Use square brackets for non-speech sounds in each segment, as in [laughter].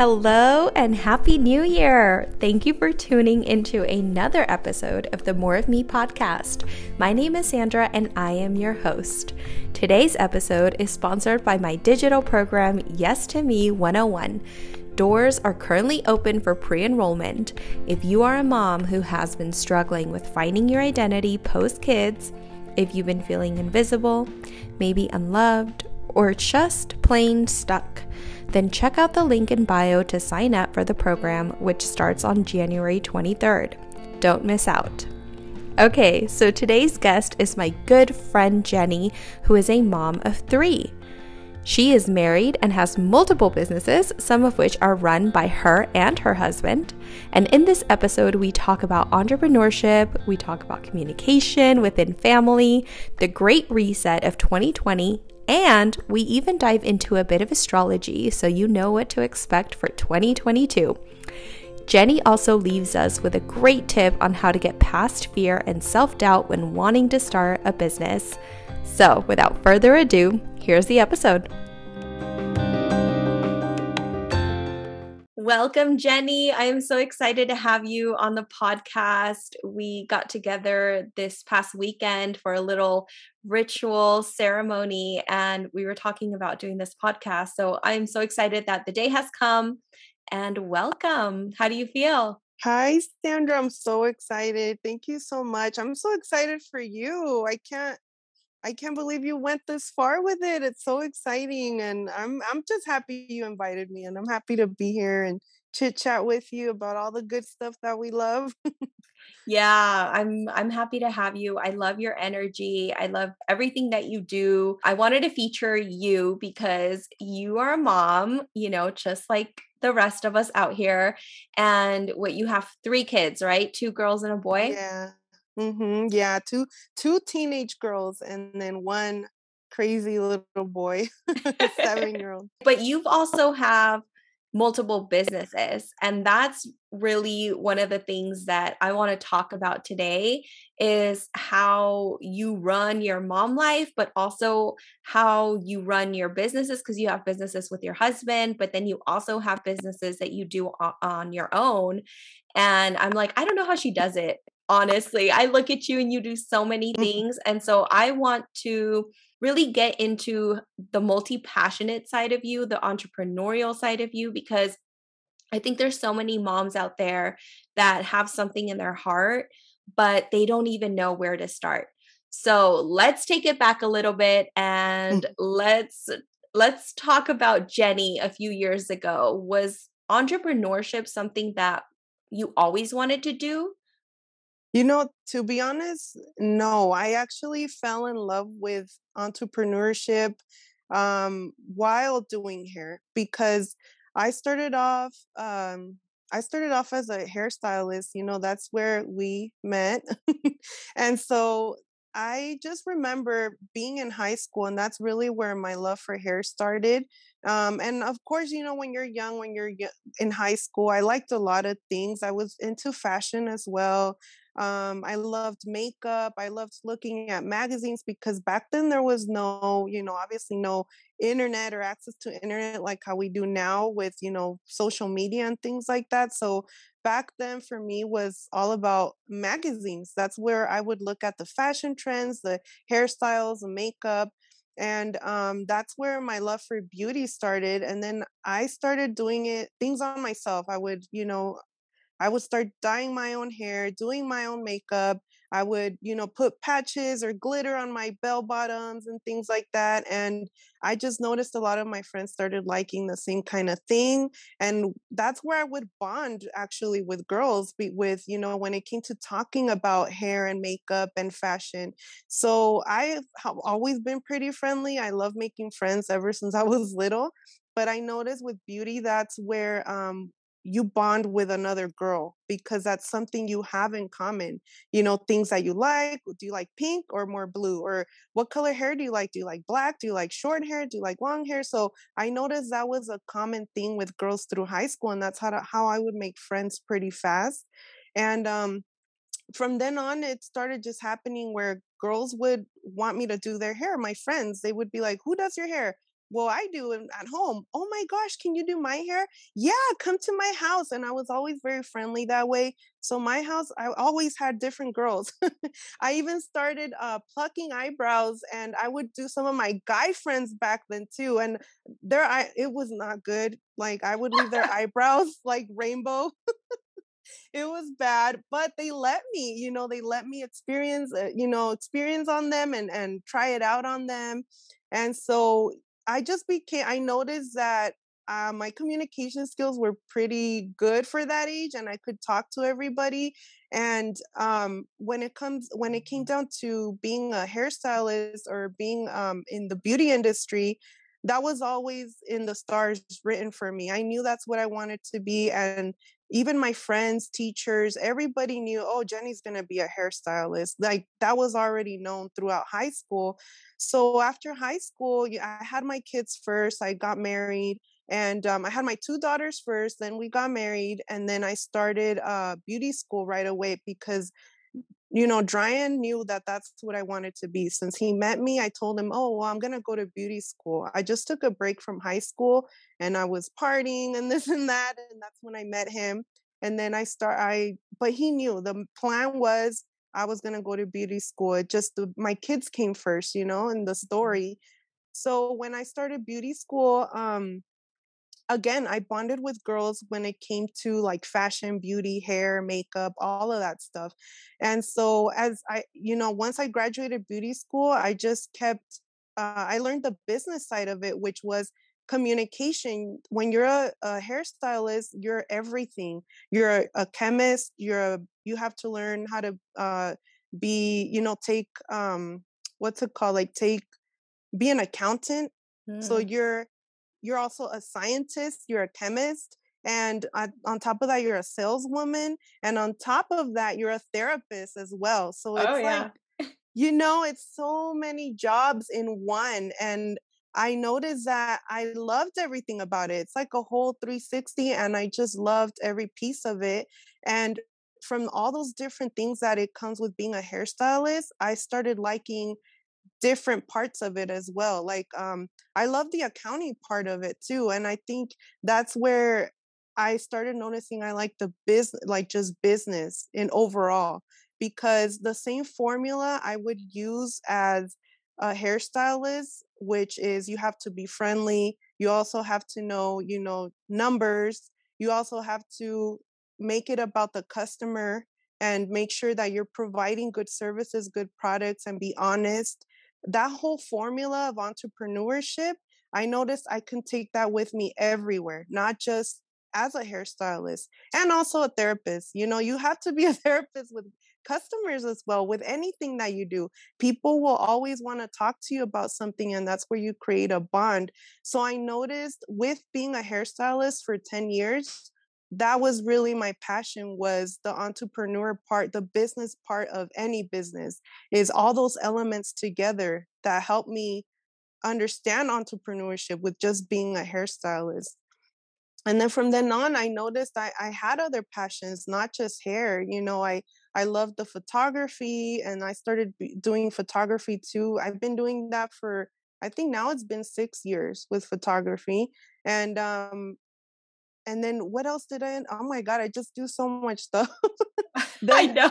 Hello and Happy New Year! Thank you for tuning into another episode of the More of Me podcast. My name is Sandra and I am your host. Today's episode is sponsored by my digital program, Yes to Me 101. Doors are currently open for pre enrollment. If you are a mom who has been struggling with finding your identity post kids, if you've been feeling invisible, maybe unloved, or just plain stuck, then check out the link in bio to sign up for the program, which starts on January 23rd. Don't miss out. Okay, so today's guest is my good friend Jenny, who is a mom of three. She is married and has multiple businesses, some of which are run by her and her husband. And in this episode, we talk about entrepreneurship, we talk about communication within family, the great reset of 2020, and we even dive into a bit of astrology so you know what to expect for 2022. Jenny also leaves us with a great tip on how to get past fear and self doubt when wanting to start a business. So, without further ado, here's the episode. Welcome, Jenny. I am so excited to have you on the podcast. We got together this past weekend for a little ritual ceremony, and we were talking about doing this podcast. So I'm so excited that the day has come and welcome. How do you feel? Hi, Sandra. I'm so excited. Thank you so much. I'm so excited for you. I can't I can't believe you went this far with it. It's so exciting and I'm I'm just happy you invited me and I'm happy to be here and chit chat with you about all the good stuff that we love. [laughs] yeah, I'm I'm happy to have you. I love your energy. I love everything that you do. I wanted to feature you because you are a mom, you know, just like the rest of us out here and what you have three kids, right? Two girls and a boy? Yeah. Mm-hmm. Yeah, two two teenage girls and then one crazy little boy, [laughs] [laughs] seven year old. But you've also have multiple businesses and that's really one of the things that I want to talk about today is how you run your mom life but also how you run your businesses because you have businesses with your husband but then you also have businesses that you do on your own and I'm like I don't know how she does it honestly. I look at you and you do so many mm-hmm. things. And so I want to really get into the multi passionate side of you, the entrepreneurial side of you, because I think there's so many moms out there that have something in their heart, but they don't even know where to start. So let's take it back a little bit and mm. let's let's talk about Jenny a few years ago. Was entrepreneurship something that you always wanted to do? You know, to be honest, no. I actually fell in love with entrepreneurship um, while doing hair because I started off. Um, I started off as a hairstylist. You know, that's where we met, [laughs] and so I just remember being in high school, and that's really where my love for hair started. Um, and of course, you know, when you're young, when you're in high school, I liked a lot of things. I was into fashion as well. Um, I loved makeup. I loved looking at magazines because back then there was no, you know, obviously no internet or access to internet like how we do now with, you know, social media and things like that. So back then for me was all about magazines. That's where I would look at the fashion trends, the hairstyles, the makeup. And um, that's where my love for beauty started. And then I started doing it things on myself. I would, you know, I would start dyeing my own hair, doing my own makeup. I would, you know, put patches or glitter on my bell bottoms and things like that. And I just noticed a lot of my friends started liking the same kind of thing. And that's where I would bond actually with girls, with, you know, when it came to talking about hair and makeup and fashion. So I have always been pretty friendly. I love making friends ever since I was [laughs] little but I noticed with beauty, that's where um, you bond with another girl because that's something you have in common. You know, things that you like. Do you like pink or more blue? Or what color hair do you like? Do you like black? Do you like short hair? Do you like long hair? So I noticed that was a common thing with girls through high school, and that's how to, how I would make friends pretty fast. And um, from then on, it started just happening where girls would want me to do their hair. My friends, they would be like, "Who does your hair?" Well, I do at home. Oh my gosh, can you do my hair? Yeah, come to my house. And I was always very friendly that way. So my house, I always had different girls. [laughs] I even started uh, plucking eyebrows, and I would do some of my guy friends back then too. And their I it was not good. Like I would leave their [laughs] eyebrows like rainbow. [laughs] it was bad but they let me you know they let me experience uh, you know experience on them and and try it out on them and so i just became i noticed that uh, my communication skills were pretty good for that age and i could talk to everybody. And um, when it comes when it came down to being a hairstylist or being um, in the beauty industry that was always in the stars written for me i knew that's what i wanted to be and even my friends, teachers, everybody knew, oh, Jenny's going to be a hairstylist. Like that was already known throughout high school. So after high school, I had my kids first. I got married and um, I had my two daughters first. Then we got married. And then I started uh, beauty school right away because you know, Dryan knew that that's what I wanted to be. Since he met me, I told him, Oh, well, I'm going to go to beauty school. I just took a break from high school and I was partying and [laughs] this and that. And that's when I met him. And then I start, I, but he knew the plan was I was going to go to beauty school. It just, the, my kids came first, you know, in the mm-hmm. story. So when I started beauty school, um, again, I bonded with girls when it came to like fashion, beauty, hair, makeup, all of that stuff. And so, as I, you know, once I graduated beauty school, I just kept, uh, I learned the business side of it, which was communication. When you're a, a hairstylist, you're everything. You're a, chemist. You're a, you have to learn how to uh, be, you know, take, um, what's it called? Like take, be an accountant. Mm. So you're you're also a scientist, you're a chemist, and on top of that, you're a saleswoman, and on top of that, you're a therapist as well. So oh, it's oh, yeah. like, [laughs] you know, it's so many jobs in one. And I noticed that I loved everything about it. It's like a whole 360, and I just loved every piece of it. And from all those different things that it comes with being a hairstylist, I started liking different parts of it as well. Like um I love the accounting part of it too and I think that's where I started noticing I like the business like just business in overall because the same formula I would use as a hairstylist which is you have to be friendly, you also have to know, you know, numbers, you also have to make it about the customer and make sure that you're providing good services, good products, and be honest that whole formula of entrepreneurship, I noticed I can take that with me everywhere, not just as a hairstylist and also a therapist. You know, you have to be a [laughs] therapist with customers as well with anything that you do. People will always want to talk to you about something and that's where you create a bond. So I noticed with being a hairstylist for 10 years, that was really my passion was the entrepreneur part the business part of any business is all those elements together that help me understand entrepreneurship with just being a hairstylist. And then from then on i noticed I, I had other passions not just hair you know i i loved the photography and i started doing photography too. I've been doing that for i think now it's been six years with photography and um and then what else did I? Oh my god, I just do so much stuff. [laughs] [laughs] I know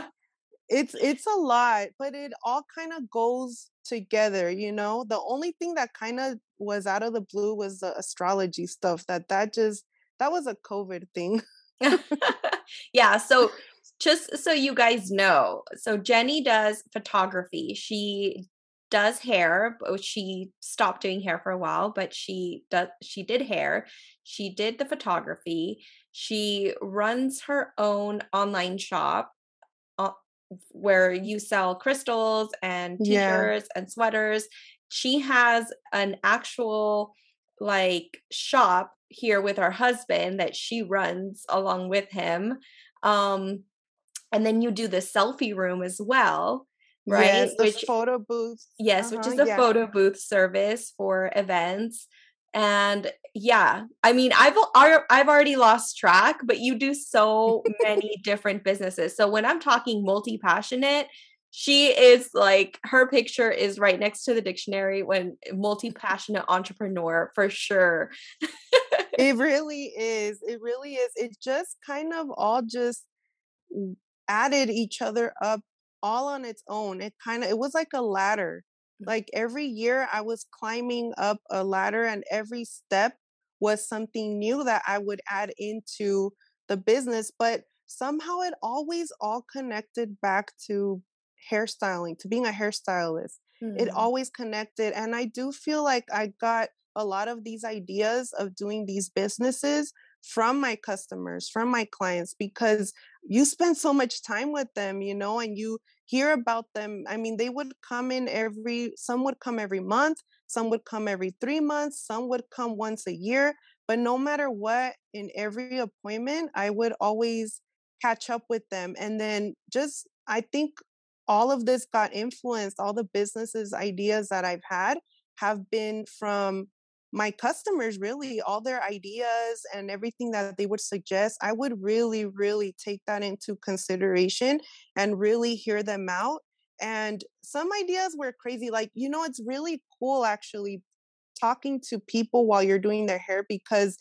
it's it's a lot, but it all kind of goes together. You know, the only thing that kind of was out of the blue was the astrology stuff. That that just that was a COVID thing. [laughs] yeah. So just so you guys know, so Jenny does photography. She does hair she stopped doing hair for a while but she does she did hair she did the photography she runs her own online shop uh, where you sell crystals and t-shirts yeah. and sweaters she has an actual like shop here with her husband that she runs along with him um and then you do the selfie room as well right? Yes, Which photo booth. Yes, uh-huh, which is a yeah. photo booth service for events. And yeah, I mean, I've I've already lost track, but you do so many different businesses. So when I'm talking multi passionate, she is like her picture is right next to the dictionary when multi-passionate entrepreneur for sure it [laughs] really is it really is it just kind of all just added each other up all on its own it kind of it was like a ladder mm. like every year i was climbing up a ladder and every step was something new that i would add into the business but somehow it always all connected back to hairstyling, to being a hairstylist. Mm-hmm. It always connected. And I do feel like I got a lot of these ideas of doing these businesses from my customers, from my clients, because you spend so much time with them, you know, and you hear about them. I mean, they would come in every, some would come every month, some would come every three months, some would come once a year. But no matter what, in every appointment, I would always catch up with them. And then just, I think all of this got influenced, all the businesses ideas that I've had have been from my customers really all their ideas and everything that they would suggest i would really really take that into consideration and really hear them out. And some ideas were crazy like you know it's really cool actually talking to people while you're doing their hair because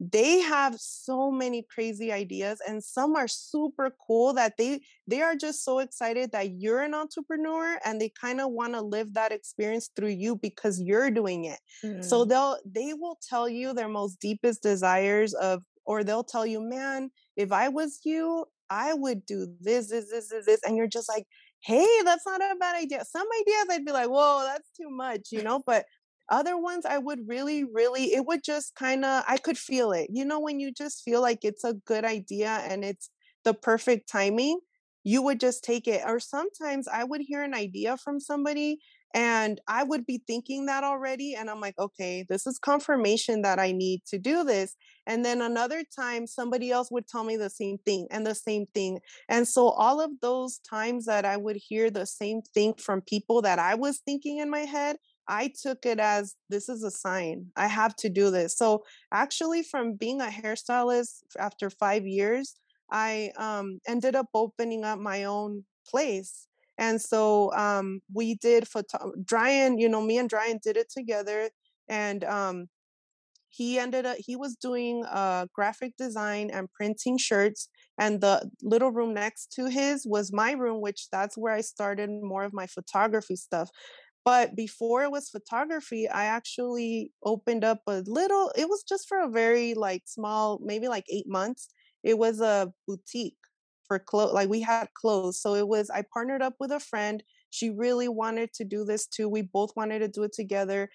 they have so many crazy ideas and some are super cool that they they are just so excited that you're an entrepreneur and they kind of want to live that experience through you because you're doing it mm-hmm. so they'll they will tell you their most deepest desires of or they'll tell you man if i was you i would do this this this this, this. and you're just like hey that's not a bad idea some ideas i'd be like whoa that's too much you know but other ones, I would really, really, it would just kind of, I could feel it. You know, when you just feel like it's a good idea and it's the perfect timing, you would just take it. Or sometimes I would hear an idea from somebody and I would be thinking that already. And I'm like, okay, this is confirmation that I need to do this. And then another time, somebody else would tell me the same thing and the same thing. And so, all of those times that I would hear the same thing from people that I was thinking in my head, I took it as this is a sign. I have to do this. So actually, from being a hairstylist after five years, I um, ended up opening up my own place. And so um, we did photo. Dryan, you know, me and Dryan did it together, and um, he ended up he was doing uh, graphic design and printing shirts and the little room next to his was my room which that's where i started more of my photography stuff but before it was photography i actually opened up a little it was just for a very like small maybe like eight months it was a boutique for clothes like we had clothes so it was i partnered up with a friend she really wanted to do this too we both wanted to do it together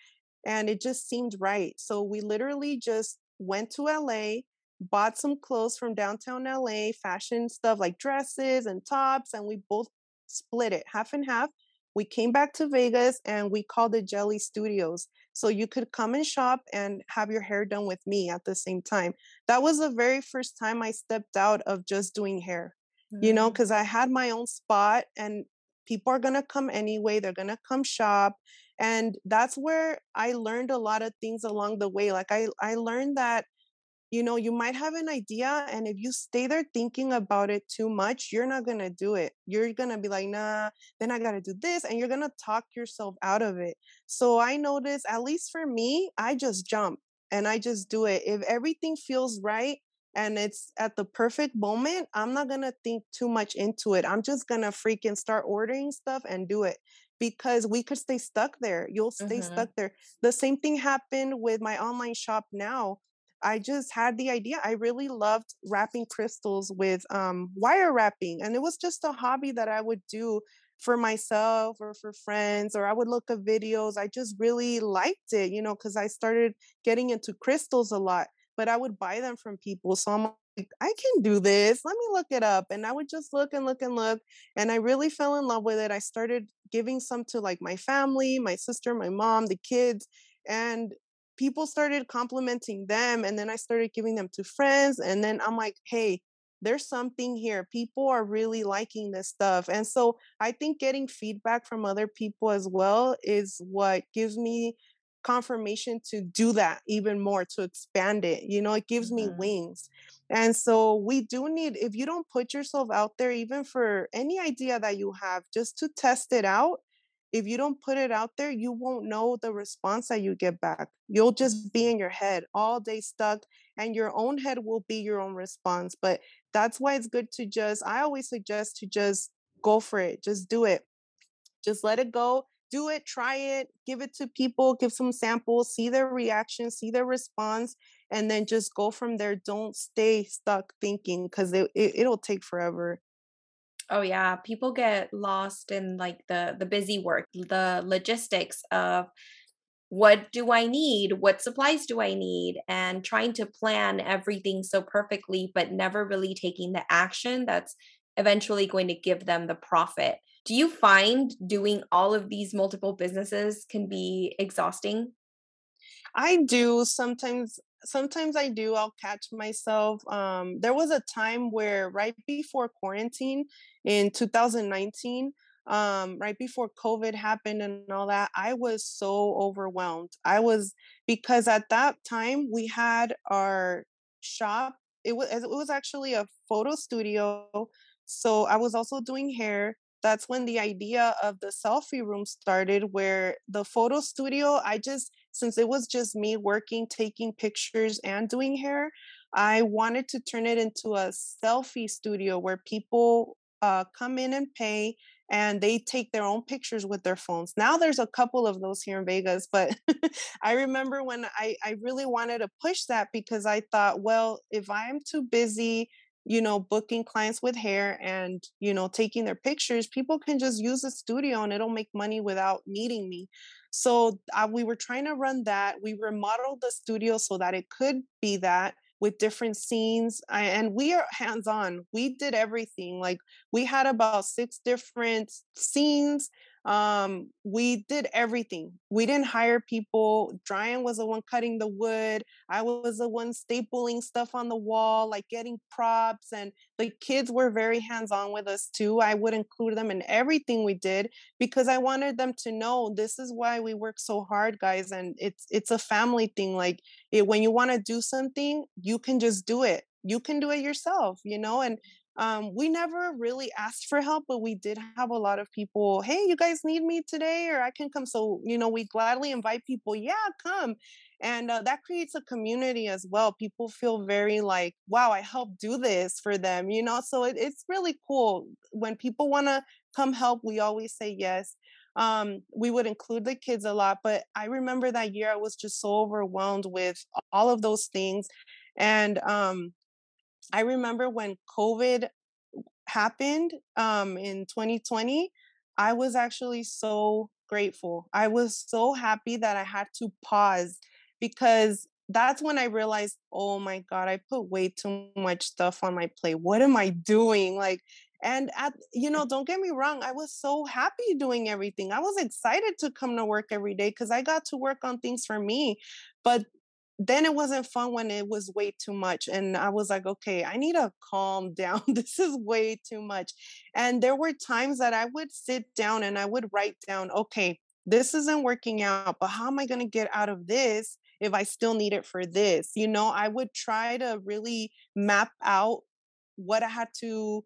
and it just seemed right so we literally just went to la bought some clothes from downtown la fashion stuff like dresses and tops and we both split it half and half we came back to Vegas and we called it Jelly Studios. So you could come and shop and have your hair done with me at the same time. That was the very first time I stepped out of just doing hair, mm-hmm. you know, because mm. I had my own spot and people are going to come anyway. They're going to come shop. And that's where I learned a lot of things along the way. Like I, I learned that you know, you might have an idea, and if you stay there thinking about it too much, you're not gonna do it. You're gonna be like, nah, then I gotta do this, and you're gonna talk yourself out of it. So I notice, at least for me, I just jump and I just do it. If everything feels right and it's at the perfect moment, I'm not gonna think too much into it. I'm just gonna freaking start ordering stuff and do it because we could stay stuck there. You'll stay mm-hmm. stuck there. The same thing happened with my online shop now. I just had the idea. I really loved wrapping crystals with um, wire wrapping, and it was just a hobby that I would do for myself or for friends, or I would look at videos. I just really liked it, you know, because I started getting into crystals a lot, but I would buy them from people. So I'm like, I can do this. Let me look it up. And I would just look and look and look. And I really fell in love with it. I started giving some to like my family, my sister, my mom, the kids. And people started complimenting them and then I started giving them to friends and then I'm like, "Hey, there's something here. People are really liking this stuff." And so I think getting feedback from other people as well is what gives me confirmation to do that even more to expand it you know it gives mm-hmm. me wings and so we do need if you don't put yourself out there even for any idea that you have just to test it out if you don't put it out there you won't know the response that you get back you'll just be in your head all day stuck and your own head will be your own response but that's why it's good to just i always suggest to just go for it just do it just let it go do it, try it, give it to people, give some samples, see their reaction, see their response, and then just go from there. Don't stay stuck thinking because it, it it'll take forever. Oh yeah, people get lost in like the the busy work, the logistics of what do I need? What supplies do I need? And trying to plan everything so perfectly, but never really taking the action that's eventually going to give them the profit do you find doing all of these multiple businesses can be exhausting? I do sometimes sometimes I do I'll catch myself um there was a time where right before quarantine in 2019 um right before covid happened and all that I was so overwhelmed. I was because at that time we had our shop it was it was actually a photo studio so I was also doing hair that's when the idea of the selfie room started where the photo studio i just since it was just me working taking pictures and doing hair i wanted to turn it into a selfie studio where people uh, come in and pay and they take their own pictures with their phones. Now there's a couple of those here in Vegas, but [laughs] I remember when I, I really wanted to push that because I thought, well, if I am too busy you know, booking clients with hair and, you know, taking their pictures, people can just use the studio and it'll make money without needing me. So uh, we were trying to run that. We remodeled the studio so that it could be that with different scenes. I, and we are hands on. We did everything. Like we had about six different scenes um we did everything. We didn't hire people. Dryan was the one cutting the wood. I was the one stapling stuff on the wall like getting props and the kids were very hands on with us too. I would include them in everything we did because i wanted them to know this is why we work so hard guys and it's it's a family thing like it, when you want to do something you can just do it. You can do it yourself you know and um, we never really asked for help, but we did have a lot of people, hey, you guys need me today, or I can come. So, you know, we gladly invite people, yeah, come. And uh, that creates a community as well. People feel very like, wow, I helped do this for them, you know? So it, it's really cool. When people want to come help, we always say yes. Um, we would include the kids a lot, but I remember that year I was just so overwhelmed with all of those things. And um, I remember when COVID happened um, in 2020, I was actually so grateful. I was so happy that I had to pause because that's when I realized, oh my God, I put way too much stuff on my plate. What am I doing? Like, and at, you know, don't get me wrong, I was so happy doing everything. I was excited to come to work every day because I got to work on things for me. But then it wasn't fun when it was way too much and i was like okay i need to calm [laughs] down this is way too much. And there were times that i would sit down and i would write down okay this isn't working out but how am i going to get out of this if i still need it for this? You know i would try to really map out what i had to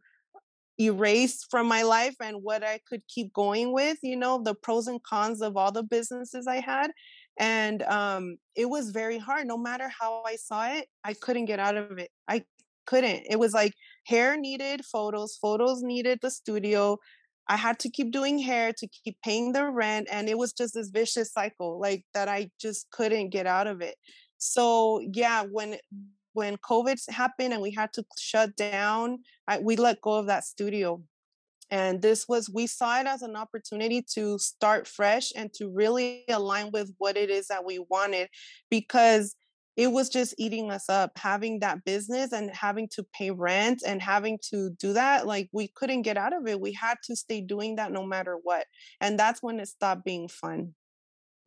erase from my life and what I could keep going with, you know, the pros and cons of all the businesses I had and um, it was very hard no matter how i saw it i couldn't get out of it i couldn't it was like hair needed photos photos needed the studio i had to keep doing hair to keep paying the rent and it was just this vicious cycle like that i just couldn't get out of it. So yeah when when covid happened and we had to shut down I, we let go of that studio and this was, we saw it as an opportunity to start fresh and to really align with what it is that we wanted because it was just eating us up. Having that business and having to pay rent and having to do that like we couldn't get out of it. We had to stay doing that no matter what and that's when it stopped being fun.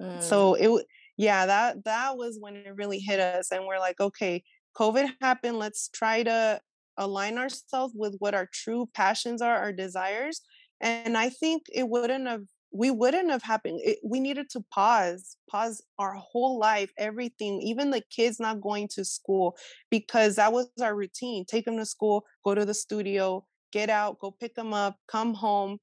Mm. so it yeah that that was when it really hit us and we're like okay covid happened let's try to align ourselves with what our true passions are, our desires. And I think it wouldn't have we wouldn't have happened. It, we needed to pause, pause our whole life, everything, even the kids not going to school, because that was our routine. Take them to school, go to the studio, get out, go pick them up, come home,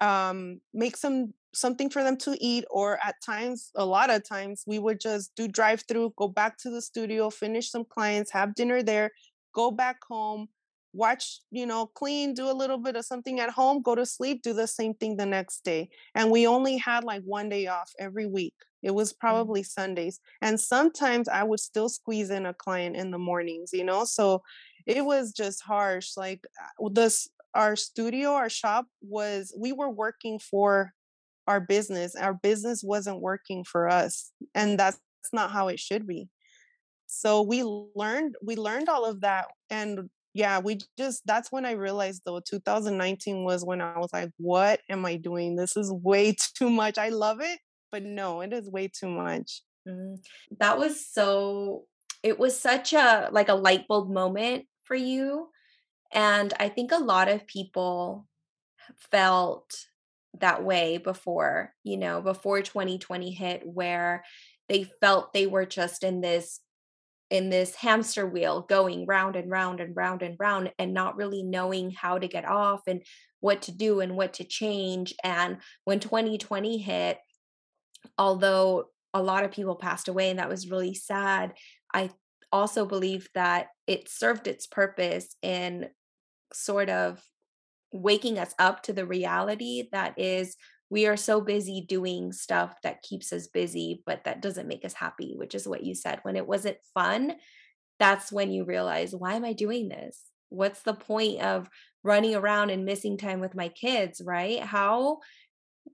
um, make some something for them to eat, or at times, a lot of times, we would just do drive through, go back to the studio, finish some clients, have dinner there, go back home, watch, you know, clean, do a little bit of something at home, go to sleep, do the same thing the next day. And we only had like one day off every week. It was mm. probably mm-hmm. Sundays. And sometimes I would still squeeze in a client in the mornings, you know? So it was just harsh. Like uh, this, our studio, our shop was, we were working for our business. Our business wasn't working for us. And that's not how it should be. So we learned, we learned all of that. And yeah, we just that's when I realized though 2019 was when I was like, what am I doing? This is way [laughs] too much. I love it, but no, it is way too much. Mm-hmm. That was so it was such a like a light bulb moment for you. And I think a lot of people felt that way before, you know, before 2020 hit, where they felt they were just in this in this hamster wheel going round and round and round and round and not really knowing how to get off and what to do and what to change. And when 2020 hit although a lot of people passed away and that was really sad i also believe that it served its purpose in sort of waking us up to the reality that is we are so busy doing stuff that keeps us busy, but that doesn't make us happy, which is what you said. When it wasn't fun, that's when you realize, why am I doing this? What's the point of running around and missing time with my kids, right? How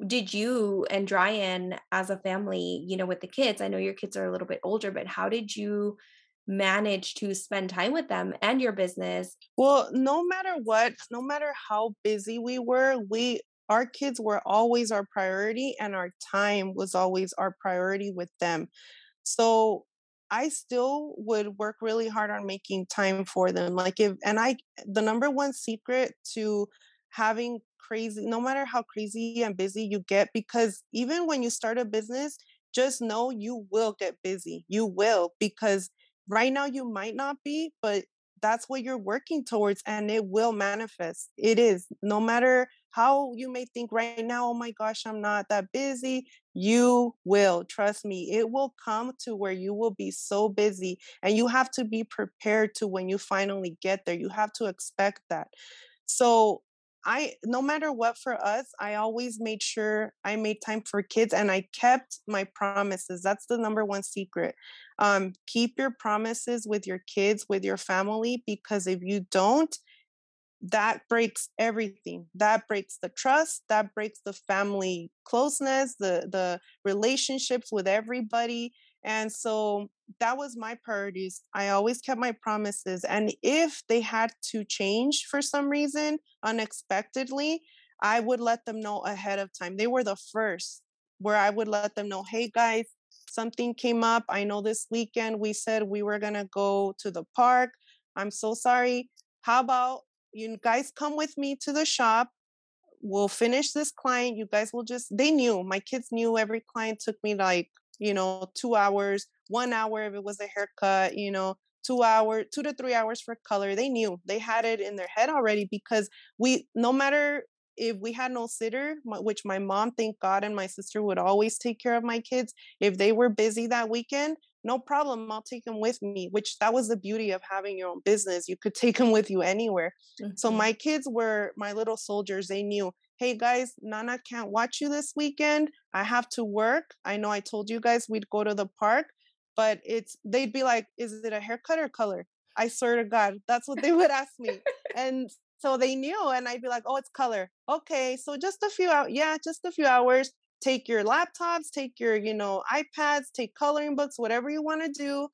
did you and Dryan as a family, you know, with the kids? I know your kids are a little bit older, but how did you manage to spend time with them and your business? Well, no matter what, no matter how busy we were, we our kids were always our priority and our time was always our priority with them. So I still would work really hard on making time for them. Like if and I the number one secret to having crazy no matter how crazy and busy you get because even when you start a business just know you will get busy. You will because right now you might not be, but that's what you're working towards and it will manifest. It is no matter how you may think right now, oh my gosh, I'm not that busy. You will, trust me, it will come to where you will be so busy and you have to be prepared to when you finally get there. You have to expect that. So, I no matter what for us, I always made sure I made time for kids and I kept my promises. That's the number one secret. Um, keep your promises with your kids, with your family, because if you don't, that breaks everything. That breaks the trust that breaks the family closeness the the relationships with everybody and so that was my priorities. I always kept my promises and if they had to change for some reason unexpectedly i would let them know ahead of time. They were the first where i would let them know hey guys something came up. I know this weekend we said we were going to go to the park. I'm so sorry. How about you guys come with me to the shop we'll finish this client you guys will just they knew my kids knew every client took me like you know two hours one hour if it was a haircut you know two hours two to three hours for color they knew they had it in their head already because we no matter if we had no sitter which my mom thank god and my sister would always take care of my kids if they were busy that weekend no problem i'll take them with me which that was the beauty of having your own business you could take them with you anywhere. Mm-hmm. so my kids were my little soldiers they knew hey guys nana can't watch you this weekend i have to work i know i told you guys we'd go to the park but it's they'd be like is it a haircut or color? I swear to god that's what they would ask me. And so they knew and i'd be like oh it's color. Okay so just a few hours yeah just a few hours take your laptops, take your, you know, iPads, take coloring books, whatever you want to do.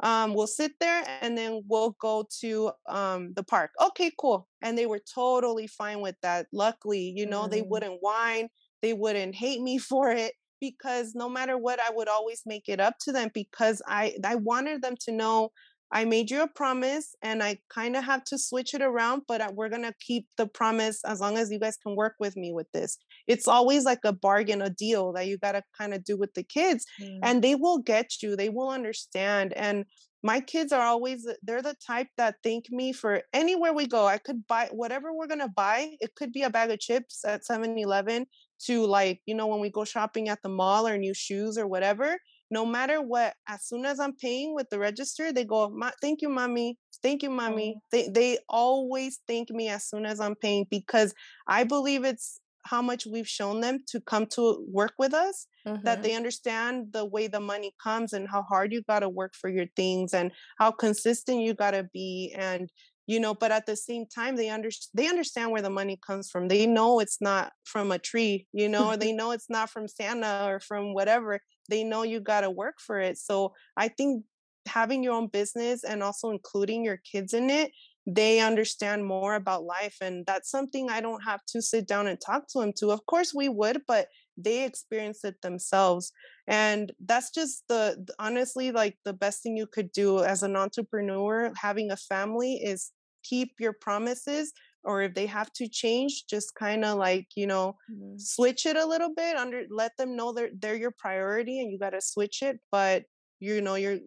Um, we'll sit there and then we'll go to um, the park. Okay, cool. And they were totally fine with that. Luckily, you know, mm. they wouldn't whine, they wouldn't hate me [laughs] for it because no matter what, I would always make it up to them because I I wanted them to know I made you a promise and I kind of have to switch it around, but uh, we're going to keep the promise as long as you guys can work with me with this. It's always like a bargain, a deal that you got to kind of do with the kids mm. and they will get you, they will understand. And my kids are always they're the type that thank me for anywhere we go i could buy whatever we're going to buy it could be a bag of chips at 7-eleven to like you know when we go shopping at the mall or new shoes or whatever no matter what as soon as i'm paying with the register they go thank you mommy thank you mommy. They they always thank me as soon as i'm paying because i believe it's how much we've shown them to come to work with us mm-hmm. that they understand the way the money comes and how hard you got to work for your things and how consistent you got to be and you know but at the same time they under they understand where the money comes from. They know it's not from a tree you know or they [laughs] know it's not from santa or from whatever they know you got to work for it. So i think having your own business and also including your kids in it they understand more about life and that's something i don't have to sit down and talk to them to. Of course we would but they experience it themselves. And that's just the honestly like the best thing you could do as an entrepreneur having a family is keep your promises or if they have to change just kind of like you know mm-hmm. switch it a little bit under let them know they're they're your priority and you got to switch it but you know you're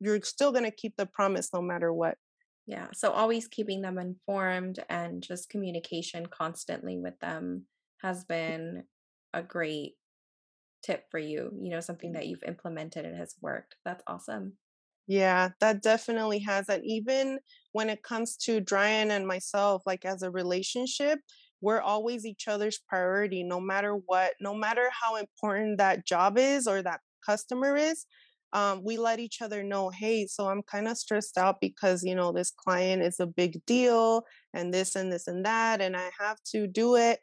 you're still going to keep the promise no matter what yeah. So always keeping them informed and just communication constantly with them has been a great tip for you, you know, something mm. that you've implemented and has worked. That's awesome. Yeah, that definitely has. And even when it comes to Dryan and myself, like as a relationship, we're always each other's priority, no matter what, no matter how important that job is or that customer is um, we let each other know, hey, so I'm kind of stressed out because, you know, this client is a big deal and this and this and that, and I have to do it.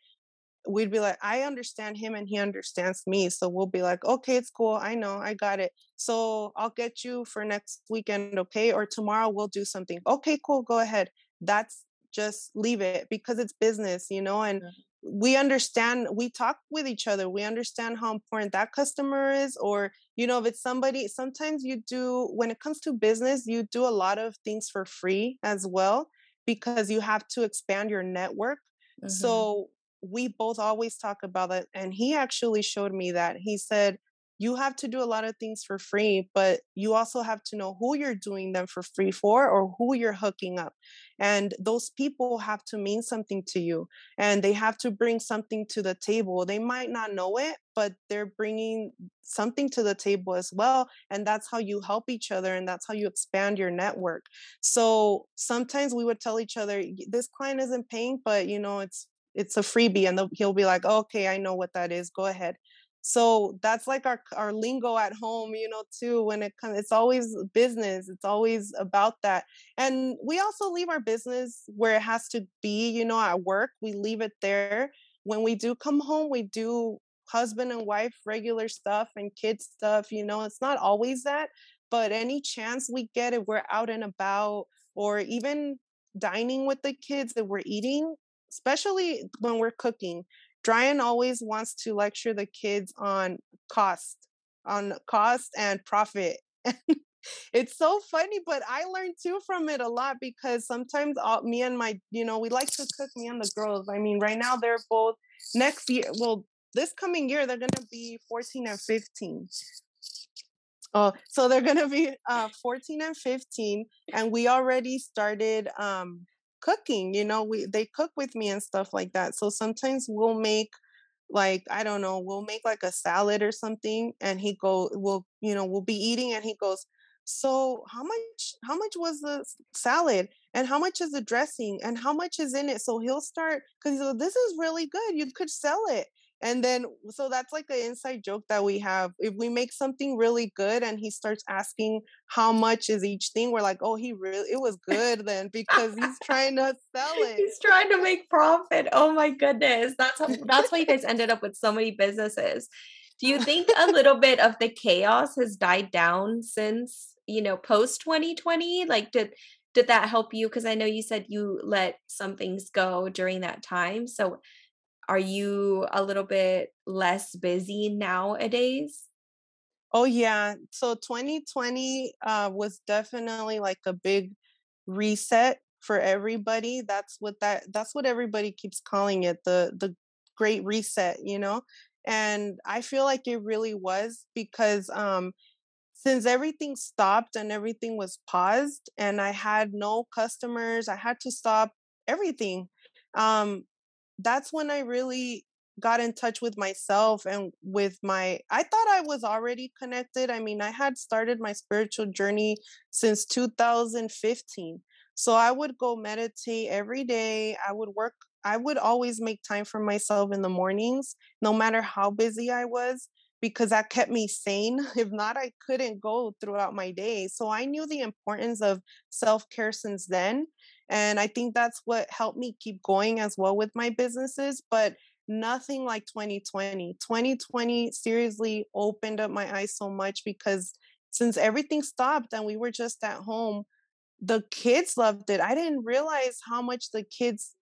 We'd be like, I understand him and he understands me. So we'll be like, okay, it's cool. I know, I got it. So I'll get you for next weekend, okay? Or tomorrow we'll do something. Okay, cool, go ahead. That's just leave it because it's business, you know, and we understand we talk with each other we understand how important that customer is or you know if it's somebody sometimes you do when it comes to business you do a lot of things for free as well because you have to expand your network mm-hmm. so we both always talk about that and he actually showed me that he said you have to do a lot of things for free, but you also have to know who you're doing them for free for or who you're hooking up. And those people have to mean something to you and they have to bring something to the table. They might not know it, but they're bringing something to the table as well. And that's how you help each other and that's how you expand your network. So sometimes we would tell each other, this client isn't paying, but you know, it's it's a freebie and he'll be like okay i know what that is go ahead. So that's like our our lingo at home you know too when it comes it's always business it's always about that. And we also leave our business where it has to be you know at work we leave it there. When we do come home we do husband and wife regular stuff and kids stuff you know it's not always that but any chance we get if we're out and about or even dining with the kids that we're eating especially when we're cooking Dryan always wants to lecture the kids on cost, on cost and profit. [laughs] it's so funny, but I learned too from it a lot because sometimes all, me and my, you know, we like to cook, me and the girls. I mean, right now they're both next year, well, this coming year, they're going to be 14 and 15. Oh, so they're to be uh, 14 and 15. And we already started um, cooking you know we they cook with me and stuff like that. So sometimes we'll make like i don't know we'll make like a salad or something and he go will you know we'll be eating and he goes so how much how much was the salad? And how much is the dressing? And how much is in it? So he'll start because this is really good. You could sell it and then so that's like an inside joke that we have if we make something really good and he starts asking how much is each thing we're like oh he really it was good then because he's trying to sell it. He's trying to make profit oh my goodness that's how, that's why you guys ended up with so many businesses. Do you think a little bit of the chaos has died down since you know post 2020 like did did that help you? Because i know you said you let some things go during that time so are you a little bit less busy nowadays? Oh yeah. So 2020 uh, was definitely like a big reset for everybody. That's what that that's what everybody keeps calling it, the the great reset, you know? And I feel like it really was because um since everything stopped and everything was paused and I had no customers, I had to stop everything. Um that's when I really got in touch with myself and with my I thought I was already connected. I mean, I had started my spiritual journey since 2015. So I would go meditate every day. I would work I would always make time for myself in the mornings, no matter how busy I was, because that kept me sane. [laughs] If not, I couldn't go throughout my day. So I knew the importance of self care since then. And I think that's what helped me keep going as well with my businesses. But nothing like 2020. 2020 seriously opened up my eyes so much because since everything stopped and we were just at home, the kids loved it. I didn't realize how much the kids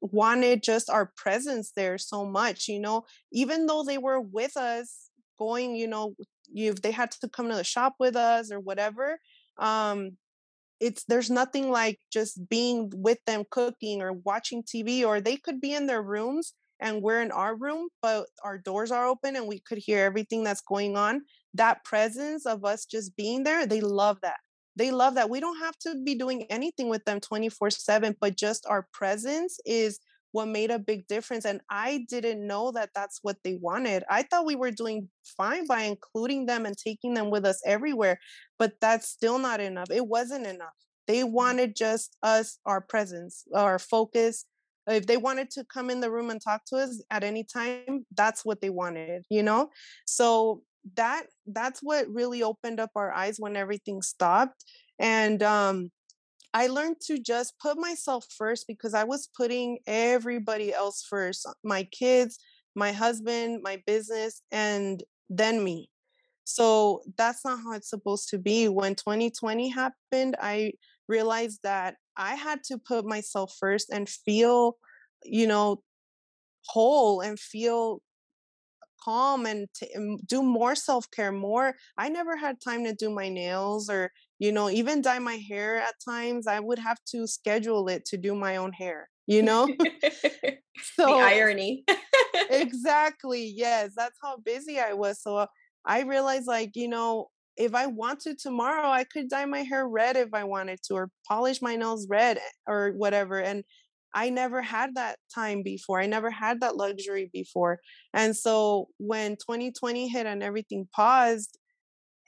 wanted just our presence there so much, you know, even though they were with us going, you know, if they had to come to the shop with us or whatever, um, it's there's nothing like just being with them cooking or watching TV or they could be in their rooms and we're in our room but our doors are open and we could hear everything that's going on. That presence of us just being there they love that. They love that. We don't have to be doing anything with them 24 7 but just our presence is what made a big difference and i didn't know that that's what they wanted. I thought we were doing fine by including them and taking them with us everywhere but that's still not enough. It wasn't enough. They mm. wanted just us our presence our focus. If they wanted to come in the room and talk to us at any time that's what they wanted you know? So that that's what really opened up our eyes when everything stopped and um I learned to just put myself first because I was putting everybody else first my kids, my husband, my business, and then me. So that's not how it's supposed to be. When 2020 happened, I realized that I had to put myself first and feel, you know, whole and feel calm and, t- and do more self-care more i never had time to do my nails or you know even dye my hair at times i would have to schedule it to do my own hair you know [laughs] [laughs] so the irony [laughs] exactly yes that's how busy i was so i realized like you know if i want to tomorrow i could dye my hair red if i wanted to or polish my nails red or whatever and I never had that time before. I never had that luxury before. And so when 2020 hit and everything paused,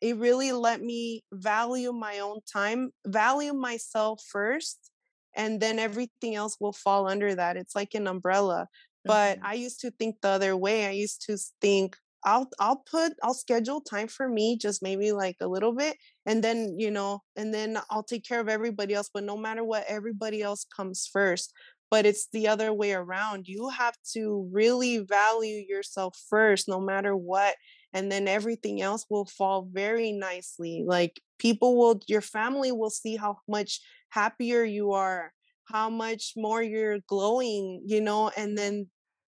it really let me value my own time, value myself first, and then everything else will fall under that. It's like an umbrella. But mm-hmm. I used to think the other way. I used to think I'll I'll put I'll schedule time for me just maybe like a little bit and then you know and then I'll take care of everybody else but no matter what everybody else comes first but it's the other way around. You have to really value yourself first, no matter what. And then everything else will fall very nicely. Like people will, your family will see how much happier you are, how much more you're glowing, you know, and then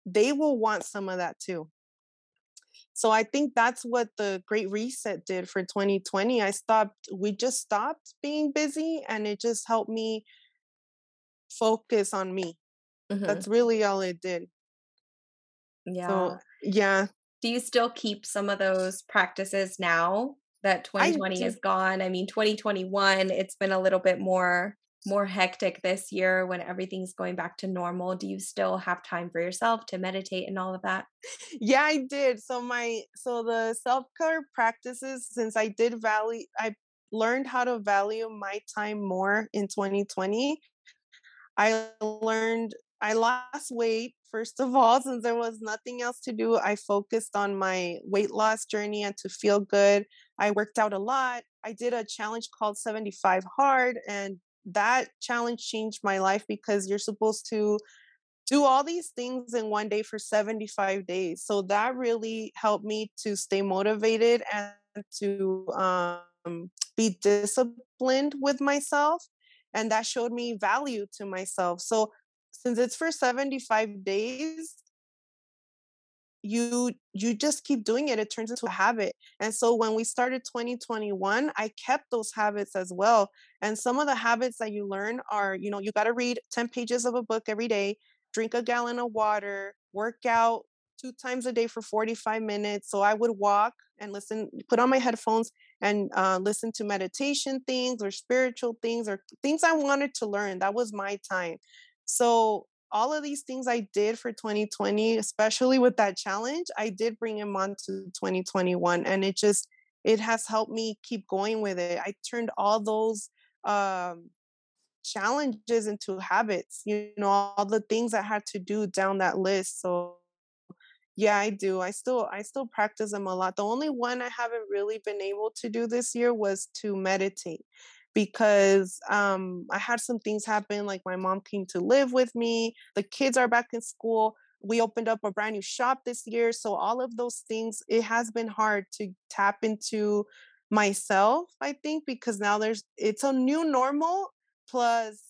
they will want some of that too. So I think that's what the Great Reset did for 2020. I stopped, we just stopped being busy and it just helped me focus on me. Mm-hmm. That's really all it did. Yeah. So, yeah. Do you still keep some of those practices now that 2020 is gone? I mean, 2021, it's been a little bit more more hectic this year when everything's going back to normal. Do you still have time for yourself to meditate and all of that? Yeah i did. So my so the self-care practices since i did value i learned how to value my time more in 2020 I learned I lost weight first of all [laughs] since there was nothing else to do. I focused on my weight loss journey and to feel good. I worked out a lot. I did a challenge called 75 hard and that challenge changed my life because you're supposed to do all these things in one day for 75 days. So that really helped me to stay motivated and to um, be disciplined with myself and that showed me value to myself so since it's for 75 days you you just keep doing it it turns into a habit. And so when we started 2021 i kept those habits as well. And some of the habits that you learn are you know you got to read 10 pages of a book every day drink a gallon of water work out two times a day for 45 minutes. So i would walk and listen put on my headphones and uh, listen to meditation things or spiritual things or things i wanted to learn. That was my time so all of these things I did for 2020, especially with that challenge, I did bring him on to 2021. And it just, it has helped me keep going with it. I turned all those um, challenges into habits, you know, all the things I had to do down that list. So yeah, I do. I still I still practice them a lot. The only one I haven't really been able to do this year was to meditate because um, I had some things happen. Like my mom came to live with me. The kids are back in school. We opened up a brand new shop this year. So all of those things, it has been hard to tap into myself, I think, because now there's it's a new normal plus,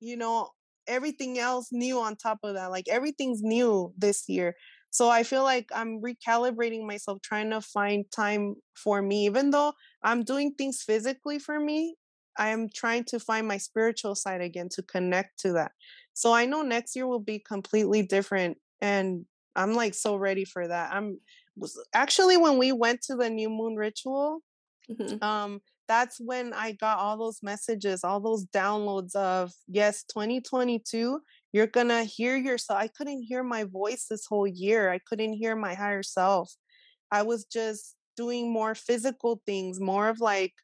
you know, everything else new on top of that. Like everything's new this year. So I feel like I'm recalibrating myself, trying to find time for me, even though I'm doing things physically for me. I am trying to find my spiritual side again to connect to that. So I know next year will be completely different and I'm like so ready for that. I'm actually when we went to the new moon ritual, mm-hmm. um that's when I got all those messages, all those downloads of yes, 2022, you're going to hear yourself. I couldn't hear my voice this whole year. I couldn't hear my higher self. I was just doing more physical things, more of like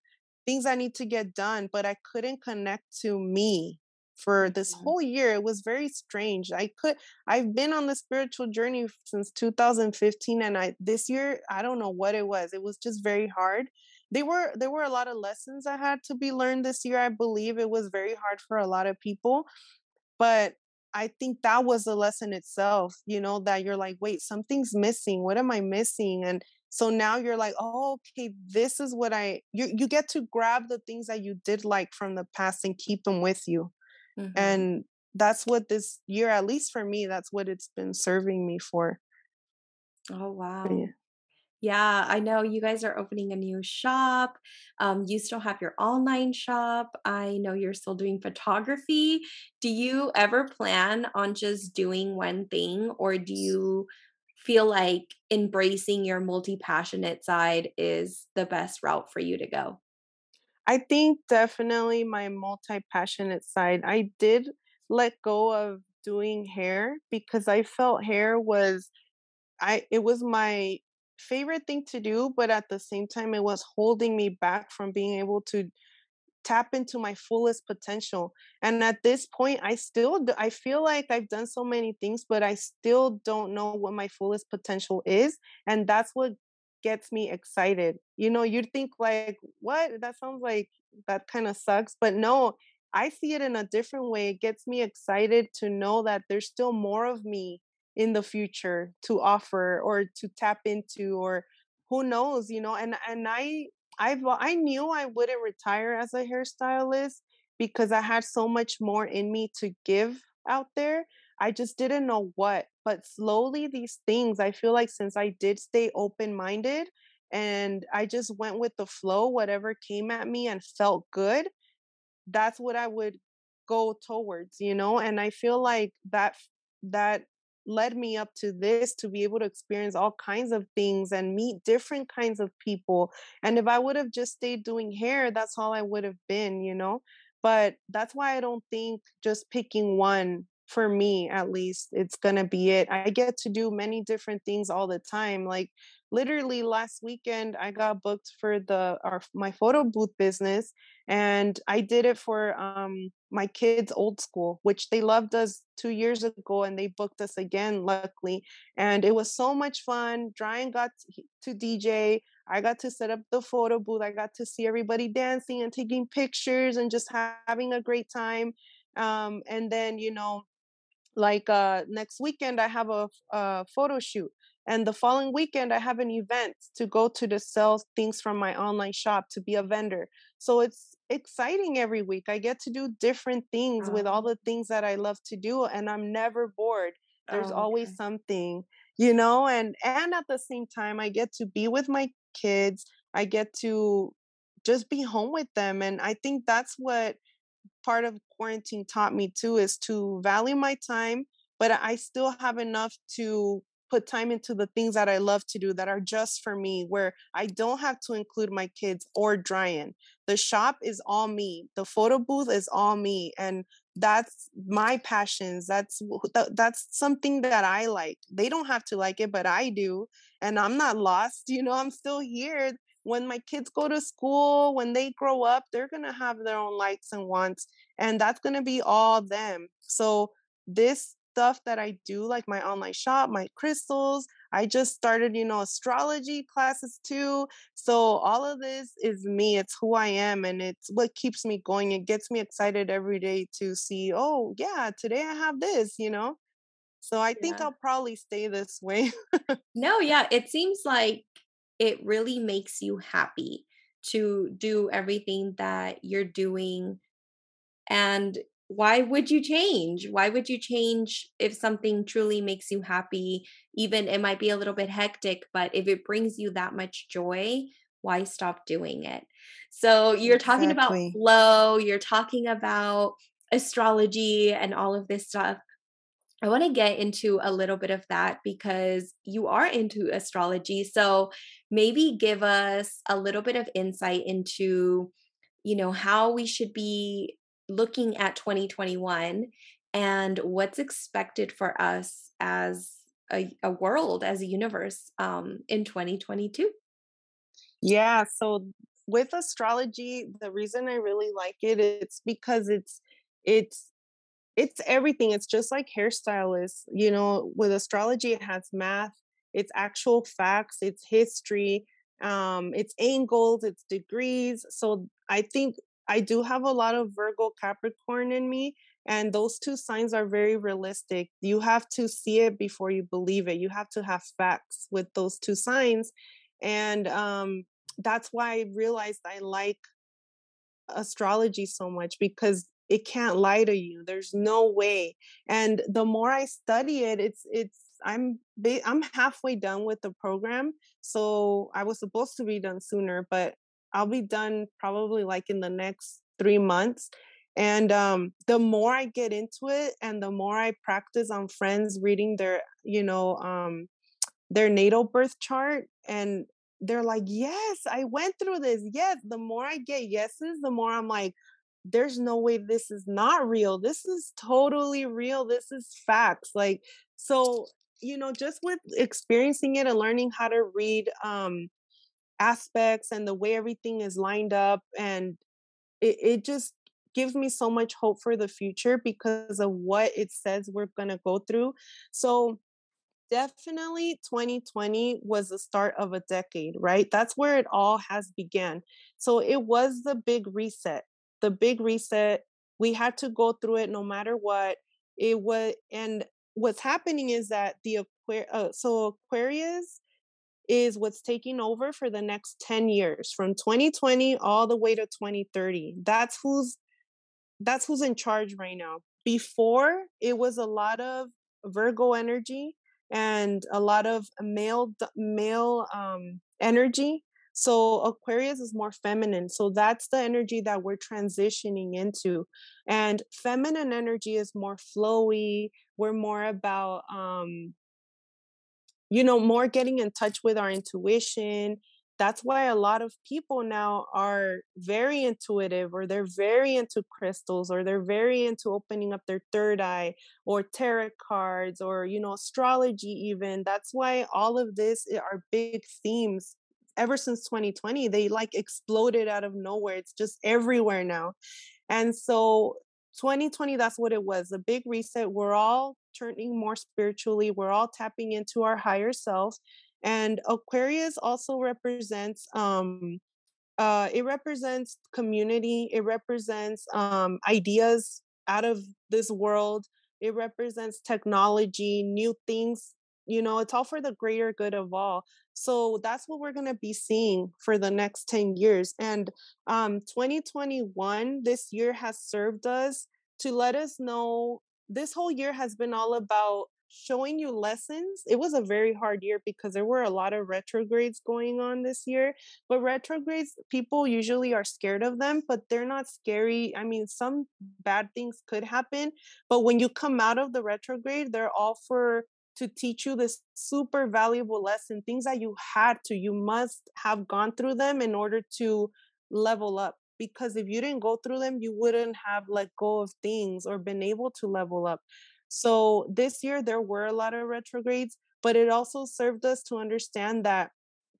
things I need to get done, but I couldn't connect to me for this mm-hmm. whole year. It was very strange. I could I've been on the spiritual journey since 2015 and I this year I don't know what it was. It was just very hard. There were there were a lot of lessons that had to be learned this year. I believe it was very hard for a lot of people. But I think that was the lesson itself, you know, that you're like, wait, something's missing. What am I missing? And so now you're like oh okay this is what i you you get to grab the things that you did like from the past and keep them with you mm-hmm. and that's what this year at least for me that's what it's been serving me for oh wow yeah. yeah i know you guys are opening a new shop um, you still have your online shop i know you're still doing photography do you ever plan on just doing one thing or do you feel like embracing your multi passionate side is the best route for you to go? I think definitely my multi passionate side. I did let go of doing hair because I felt hair was I it was my favorite thing to do but at the same time it was holding me back from being able to tap into my fullest potential and at this point i still i feel like i've done so many things but i still don't know what my fullest potential is and that's what gets me excited. You know you'd think like what? That sounds like that kind of sucks but no i see it in a different way it gets me excited to know that there's still more of me in the future to offer or to tap into or who knows you know and and i I've I knew I wouldn't retire as a hairstylist because I had so much more in me to give out there. I just didn't know what. But slowly these things, I feel like since I did stay open-minded and I just went with the flow, whatever came at me and felt good, that's what I would go towards, you know? And I feel like that that led me up to this to be able to experience all kinds of things and meet different kinds of people. And if I would have just stayed doing hair, that's all I would have been, you know? But that's why I don't think just picking one for me at least it's gonna be it i get to do many different things all the time like literally last weekend i got booked for the our my photo booth business and i did it for um my kids old school which they loved us two years ago and they booked us again luckily and it was so much fun Brian got to dj i got to set up the photo booth i got to see everybody dancing and taking pictures and just having a great time um and then you know like uh next weekend i have a, a photo shoot and the following weekend, I have an event to go to to sell things from my online shop to be a vendor. So it's exciting every week. I get to do different things with all oh. the things that I love to do, and I'm never bored. There's oh, okay. always something. you know and and at the same time i get to be with my kids i get to just be home with them and i think that's what part of quarantine taught me too is to value my time but i still have enough to put time into the things that I love to do that are just for me, where I don't have to include my kids or Brian. The shop is all me. The photo booth is all me. And that's my passions. That's that's something that I like. They don't have to like it, but I do. And I'm not lost. [laughs] You know, I'm still here. When my kids go to school, when they grow up, they're to have their own likes and wants. And that's to be all them. So this stuff that I do, like my online shop, my crystals. I just started, you know, astrology classes too. So all of this is me. It's who I am and it's what keeps me going. It gets me excited every day to see, oh, yeah, today I have this, you know? So I think yeah. I'll probably stay this way. [laughs] no, yeah, it seems like it really makes you happy to do everything that you're doing and why would you change? Why would you change if something truly makes you happy? Even it might be a little bit hectic, but if it brings you that much joy, why stop doing it? So you're talking exactly. about flow, you're talking about astrology and all of this stuff. I want to get into a little bit of that because you are into astrology. So maybe give us a little bit of insight into you know how we should be looking at 2021 and what's expected for us as a, a world, as a universe um, in 2022. Yeah. So with astrology, the reason I really like it, it's because it's, it's, it's everything. It's just like hairstylists, you know, with astrology, it has math, it's actual facts, it's history, um, it's angles, it's degrees. So I think I do have a lot of Virgo Capricorn in me, and those two signs are very realistic. You have to see it before you believe it. You have to have facts with those two signs. And um, that's why I realized I like astrology so much because it can't lie to you. There's no way. And the more I study it, it's it's I'm I'm halfway done with the program. So I was supposed to be done sooner, but I'll be done probably like in the next three months. And um, the more I get into it and the more I practice on friends reading their, you know, um, their natal birth chart and they're like, yes, I went through this. Yes. The more I get yeses, the more I'm like, there's no way this is not real. This is totally real. This is facts. Like, so, you know, just with experiencing it and learning how to read um aspects and the way everything is lined up and it, it just gives me so much hope for the future because of what it says we're going to go through. So definitely 2020 was the start of a decade right? That's where it all has began. So it was the big reset the big reset. We had to go through it no matter what. It was and what's happening is that the Aquarius, uh, so aquarius is what's taking over for the next 10 years from 2020 all the way to 2030 that's who's that's who's in charge right now. Before it was a lot of virgo energy and a lot of male male um energy. So aquarius is more feminine. So that's the energy that we're transitioning into. And feminine energy is more flowy. We're more about um you know, more getting in touch with our intuition. That's why a lot of people now are very intuitive or they're very into crystals or they're very into opening up their third eye or tarot cards or, you know, astrology, even. That's why all of this eh, are big themes ever since 2020 they like exploded out of nowhere it's just everywhere now and so 2020 that's what it was a big reset we're all turning more spiritually we're all tapping into our higher selves and aquarius also represents um uh it represents community it represents um ideas out of this world it represents technology new things you know it's all for the greater good of all. So that's what we're going to be seeing for the next 10 years and um 2021 this year has served us to let us know this whole year has been all about showing you lessons. It was a very hard year because there were a lot of retrogrades going on this year. But retrogrades, people usually are scared of them, but they're not scary. I mean, some bad things could happen, but when you come out of the retrograde, they're all for to teach you this super valuable lesson, things that you had to, you must have gone through them in order to level up. Because if you didn't go through them, you wouldn't have let go of things or been able to level up. So this year there were a lot of retrogrades, but it also served us to understand that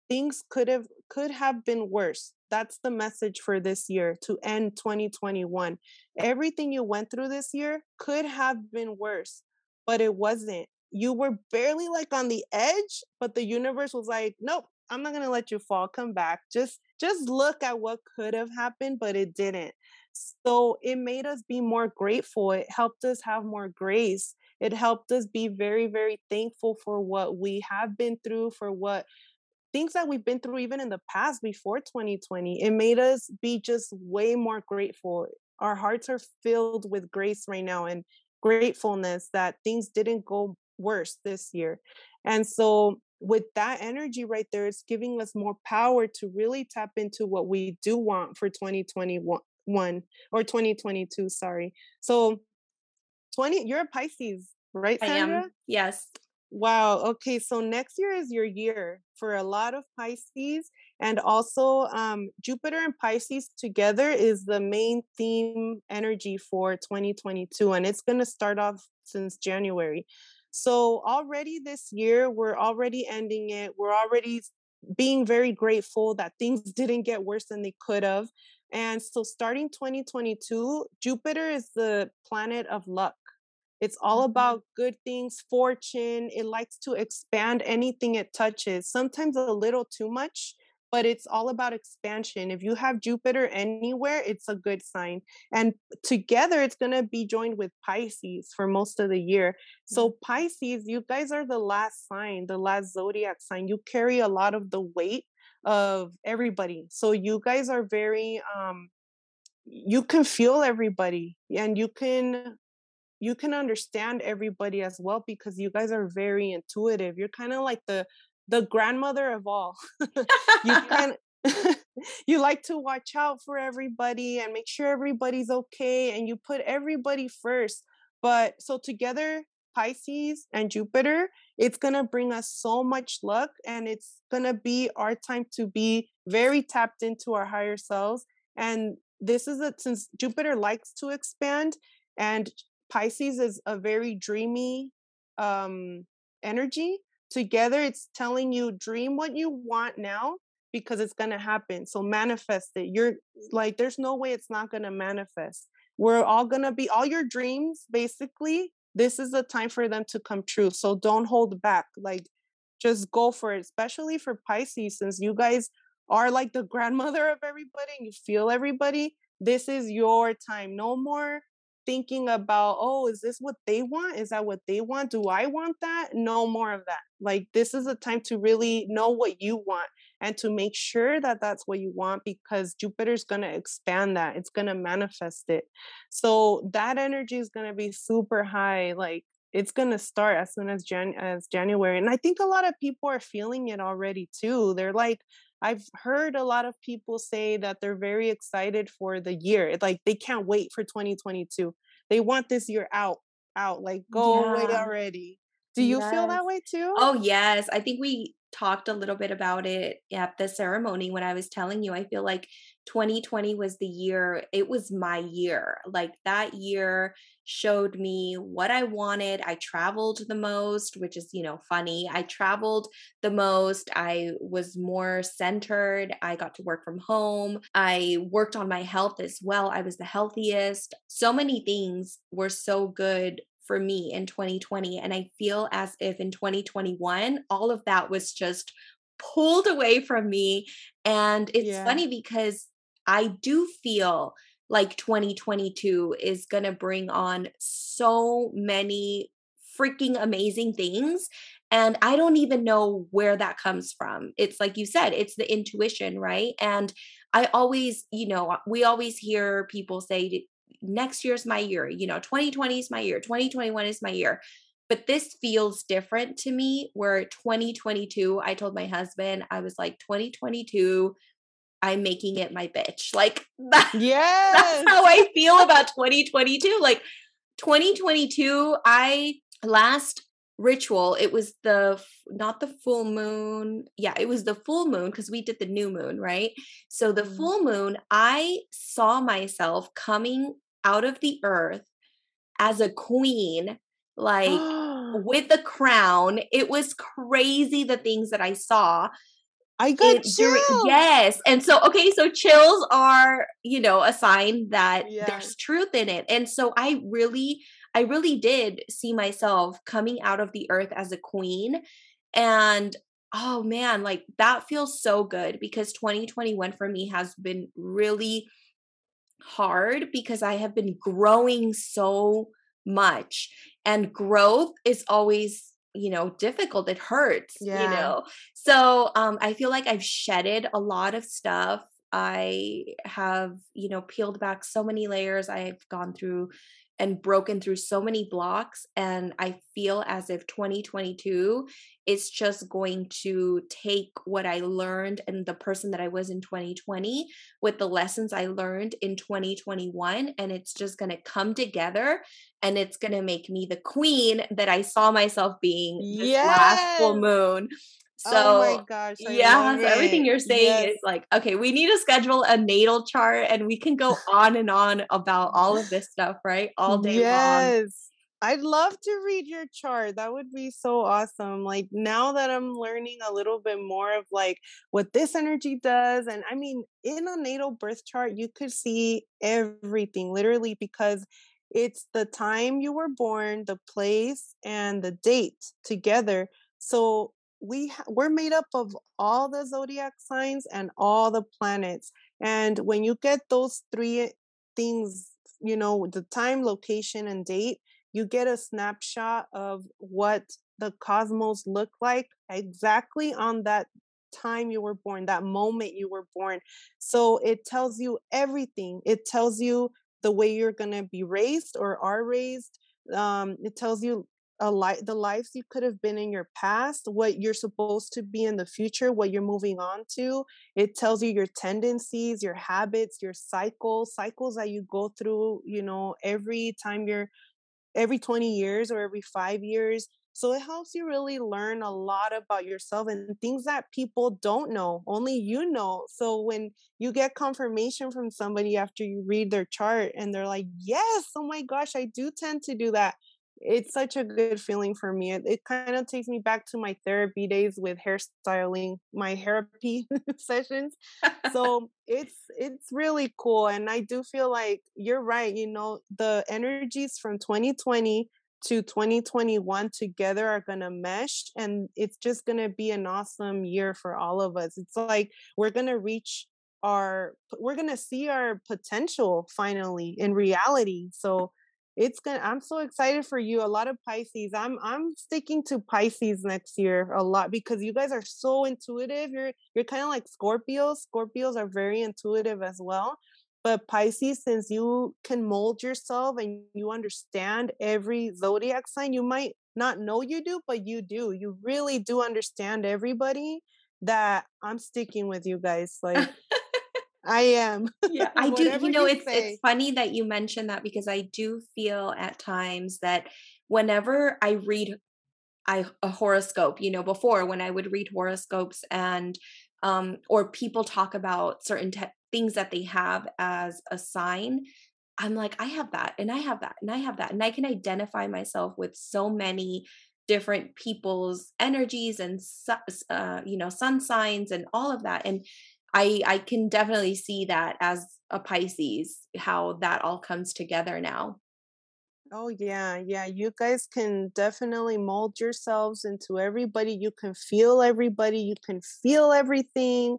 things could have could have been worse. That's the message for this year to end 2021. Everything you went through this year could have been worse, but it wasn't. You were barely like on the edge, but the universe was like, "Nope, I'm not to let you fall. Come back. Just just look at what could have happened, but it didn't." So it made us be more grateful. It helped us have more grace. It helped us be very, very thankful for what we have been through, for what things that we've been through even in the past before 2020. It made us be just way more grateful. Our hearts are filled with grace right now and gratefulness that things didn't go worse this year. And so with that energy right there, it's giving us more power to really tap into what we do want for 2021 or 2022 sorry. So 20 you're a pisces right Sandra? i am yes. Wow okay so next year is your year for a lot of pisces and also um jupiter and pisces together is the main theme energy for 2022 and it's going to start off since january so already this year we're already ending it we're already being very grateful that things [laughs] didn't get worse than they could have and so starting 2022, Jupiter is the planet of luck. It's all mm-hmm. about good things, fortune. It likes to expand anything it touches, sometimes a little too much, but it's all about expansion. If you have Jupiter anywhere, it's a good sign. And together, it's going to be joined with Pisces for most of the year. So, mm-hmm. Pisces, you guys are the last sign, the last zodiac sign. You carry a lot of the weight of everybody. So you guys are very um you can feel everybody and you can you can understand everybody as well because you guys are very intuitive. You're kind of like the the grandmother of all. [laughs] you [laughs] kind [laughs] you like to watch out for everybody and make sure everybody's okay and you put everybody first. But so together Pisces and Jupiter, it's going to bring us so much luck and it's going to be our time to be very tapped into our higher selves. And this is a, since Jupiter likes to expand and Pisces is a very dreamy um, energy. Together, it's telling you dream what you want now because it's going to happen. So manifest it. You're like, there's no way it's not going to manifest. We're all going to be, all your dreams basically this is the time for them to come true. So don't hold back. Like just go for it, especially for Pisces, since you guys are like the [laughs] grandmother of everybody and you feel everybody. This is your time. No more thinking about, oh, is this what they want? Is that what they want? Do I want that? No more of that. Like, this is a time to really know what you want and to make sure that that's what you want because Jupiter's going to expand that. It's going to manifest it. So that energy is going to be super high. Like it's going to start as soon as Jan as January. And I think a lot of people are feeling it already too. They're like I've heard a lot of people say that they're very excited for the year. Like they can't wait for 2022. They want this year out, out, like go yeah. away already. Do you yes. feel that way too? Oh, yes. I think we talked a little bit about it at the ceremony when I was telling you. I feel like 2020 was the year, it was my year. Like that year showed me what I wanted. I traveled the most, which is, you know, funny. I traveled the most. I was more centered. I got to work from home. I worked on my health as well. I was the healthiest. So many things were so good for me in 2020. And I feel as if in 2021, all of that was just pulled away from me. And it's yeah. funny because I do feel like 2022 is going to bring on so many freaking amazing things. And I don't even know where that comes from. It's like you said, it's the intuition, right? And I always, you know, we always hear people say next year's my year. You know, 2020 is my year, 2021 is my year. but this feels different to me where 2022 i told my husband i was like 2022 i'm making it my bitch like [laughs] that, yes. that's how i feel [laughs] about 2022 like 2022 i last ritual it was the not the full moon yeah it was the full moon because we did the new moon right so the mm. full moon i saw myself coming out of the earth as a queen like [gasps] with a crown it was crazy the things that i saw I got it, chills. yes. And so, okay, so chills are, you know, a sign that yes. there's truth in it. And so I really I really did see myself coming out of the earth as a queen. And oh man, like that feels so good because 2021 for me has been really hard because I have been growing so much. And growth is always you know difficult it hurts yeah. you know so um i feel like i've shedded a lot of stuff i have you know peeled back so many layers i've gone through and broken through so many blocks and i feel as if 2022 is just going to take what i learned and the person that i was in 2020 with the lessons i learned in 2021 and it's just going to come together and it's going to make me the queen that i saw myself being this yes. last full moon so oh my gosh, I yeah, so everything you're saying yes. is like, okay, we need to schedule a natal chart and we can go [laughs] on and on about all of this stuff, right? All day yes. long. I'd love to read your chart. That would be so awesome. Like now that I'm learning a little bit more of like what this energy does. And I mean, in a natal birth chart, you could see everything literally because it's the time you were born, the place, and the date together. So we ha- we're made up of all the zodiac signs and all the planets and when you get those three things you know the time location and date you get a snapshot of what the cosmos look like exactly on that time you were born that moment you were born. So it tells you everything. It tells you the way you're going to be raised or are raised. Um, it tells you a life the lives you could have been in your past what you're supposed to be in the future what you're moving on to it tells you your tendencies your habits your cycles cycles that you go through you know every time you're every 20 years or every 5 years. So it helps you really learn a lot about yourself and things that people don't know only you know. So when you get confirmation from somebody after you read their chart and they're like yes! Oh my gosh i do tend to do that it's such a good feeling for me. It, it kind of takes me back to my therapy days with hairstyling, my therapy [laughs] sessions. [laughs] So it's it's really cool, and I do feel like you're right. You know, the energies from 2020 to 2021 together are going to mesh and it's just going to be an awesome year for all of us. It's like we're going to reach our we're going to see our potential finally in reality. So it's gonna i'm so excited for you a lot of pisces i'm i'm sticking to pisces next year a lot because you guys are so intuitive you're you're kind of like scorpios scorpios are very intuitive as well but pisces since you can mold yourself and you understand every zodiac sign you might not know you do but you do you really do understand everybody that i'm sticking with you guys like [laughs] I am. Yeah, [laughs] I do. You know, you it's say. it's funny that you mentioned that because I do feel at times that whenever I read I a horoscope, you know, before when I would read horoscopes and um or people talk about certain te- things that they have as a sign, I'm like I have that and I have that and I have that and I can identify myself with so many different people's energies and uh, you know sun signs and all of that and I I can definitely see that as a Pisces how that all comes together now. Oh yeah, yeah. You guys can definitely mold yourselves into everybody. You can feel everybody. You can feel everything.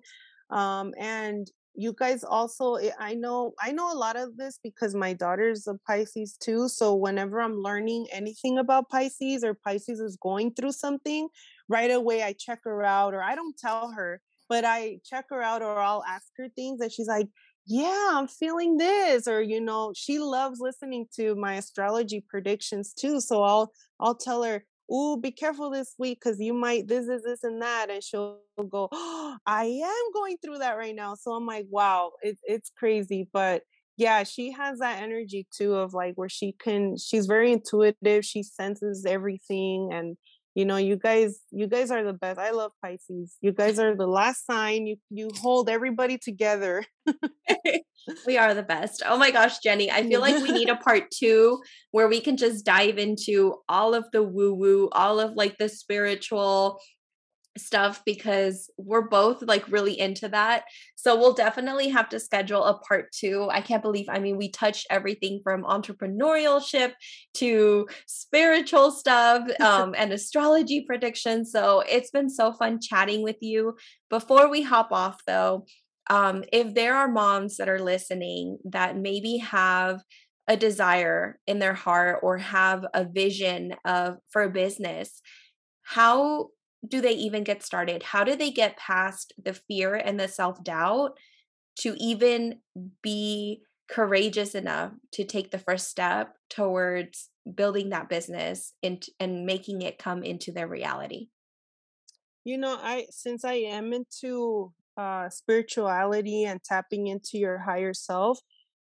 Um, and you guys also eh, I know I know a lot of this because my daughter's a Pisces too. So whenever I'm learning anything about Pisces or Pisces is going through something, right away I check her out or I don't tell her but I check her out or I'll ask her things and she's like, yeah, I'm feeling this. Or, you know, she loves listening to my astrology predictions too. So I'll I'll tell her, oh, be careful this week because you might this, is this, and that. And she'll go, oh, I am going through that right now. So I'm like, wow, it, it's crazy. But yeah, she has that energy too of like where she can, she's very intuitive. She senses everything. And, you know, you guys, you guys are the best. I love Pisces. You guys are the last sign. You, you hold everybody together. [laughs] we are the best. Oh my gosh, Jenny, I feel like we need a [laughs] part two where we can just dive into all of the woo woo, all of like the spiritual stuff because we're both like really into that. So we'll definitely have to schedule a part two. I can't believe, I mean, we touched everything from entrepreneurship to spiritual stuff [laughs] um, and astrology predictions. So it's been so fun chatting with you. Before we hop off, though, um, if there are moms that are listening that maybe have a desire in their heart or have a vision of for a business how do they even get started how do they get past the fear and the self-doubt to even be courageous enough to take the first step towards building that business and and making it come into their reality you know i since i am into uh, spirituality and tapping into your higher self,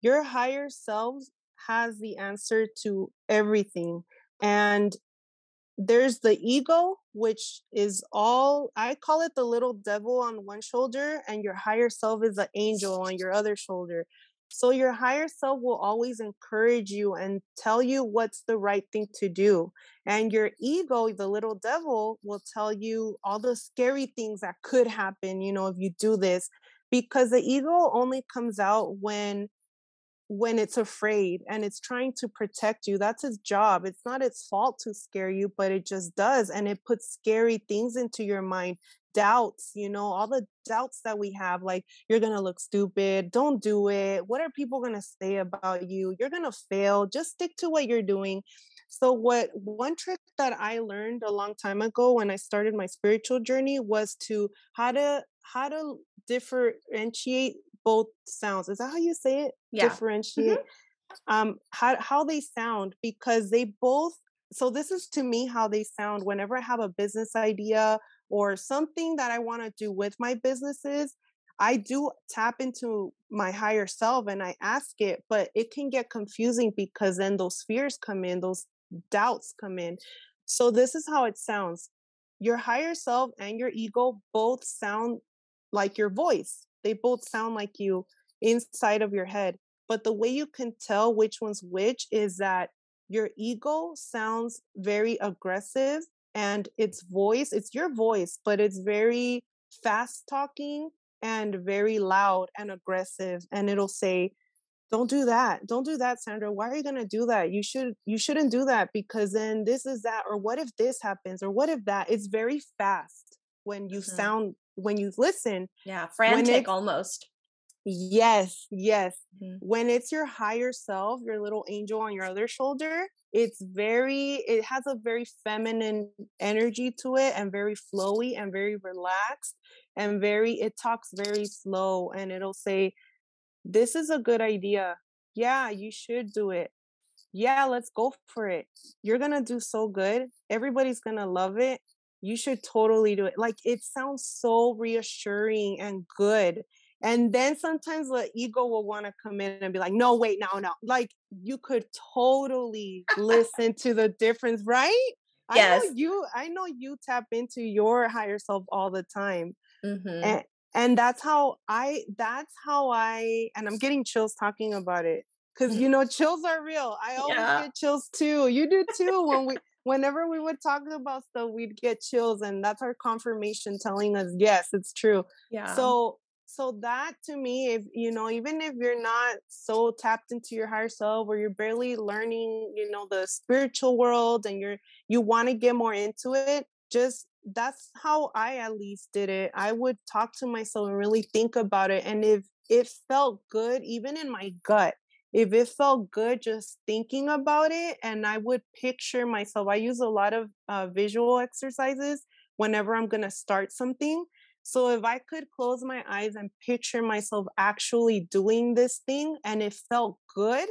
your higher self has the answer to everything. And there's the ego, which is all I call it the little devil on one shoulder, and your higher self is the angel on your other shoulder. So your higher self will always encourage you and tell you what's the right thing to do. And your ego, the little devil, will tell you all the scary things that could happen, you know, if you do this. Because the ego only comes out when when it's afraid and it's trying to protect you. That's its job. It's not its fault to scare you, but it just does. And it puts scary things into your mind doubts, you know, all the doubts that we have, like you're going to look stupid, don't do it. What are people going to say about you? You're going to fail. Just stick to what you're doing. So what one trick that I learned a long time ago when I started my spiritual journey was to how to how to differentiate both sounds. Is that how you say it? Yeah. Differentiate. Mm-hmm. Um how how they sound because they both so this is to me how they sound whenever I have a business idea or something that I want to do with my businesses, I do tap into my higher self and I ask it, but it can get confusing because then those fears come in, those doubts come in. So this is how it sounds. Your higher self and your ego both sound like your voice. They both sound like you inside of your head. But the way you can tell which one's which is that your ego sounds very aggressive and its voice it's your voice but it's very fast talking and very loud and aggressive and it'll say don't do that don't do that sandra why are you going to do that you should you shouldn't do that because then this is that or what if this happens or what if that it's very fast when you mm-hmm. sound when you listen yeah frantic almost. Yes yes. Mm-hmm. when it's your higher self your little angel on your other shoulder it's very it has a very feminine energy to it and very flowy and very relaxed and very it talks very slow and it'll say this is a good idea. Yeah you should do it. Yeah let's go for it. You're gonna do so good. Everybody's gonna love it you should totally do it like it sounds so reassuring and good and then sometimes the ego will want to come in and be like, no, wait, no, no. Like you could totally listen to the difference, right? Yes. I know you I know you tap into your higher self all the time. Mm-hmm. And and that's how I that's how I and I'm getting chills talking about it. Cause you [laughs] know, chills are real. I always yeah. get chills too. You do too when we whenever we would talk about stuff, we'd get chills, and that's our confirmation telling us, yes, it's true. Yeah. So so that to me if you know even if you're not so tapped into your higher self or you're barely learning you know the spiritual world and you're you want to get more into it just that's how i at least did it i would talk to myself and really think about it and if it felt good even in my gut if it felt good just thinking about it and i would picture myself i use a lot of uh, visual exercises whenever i'm going to start something So if I could close my eyes and picture myself actually doing this thing and it felt good,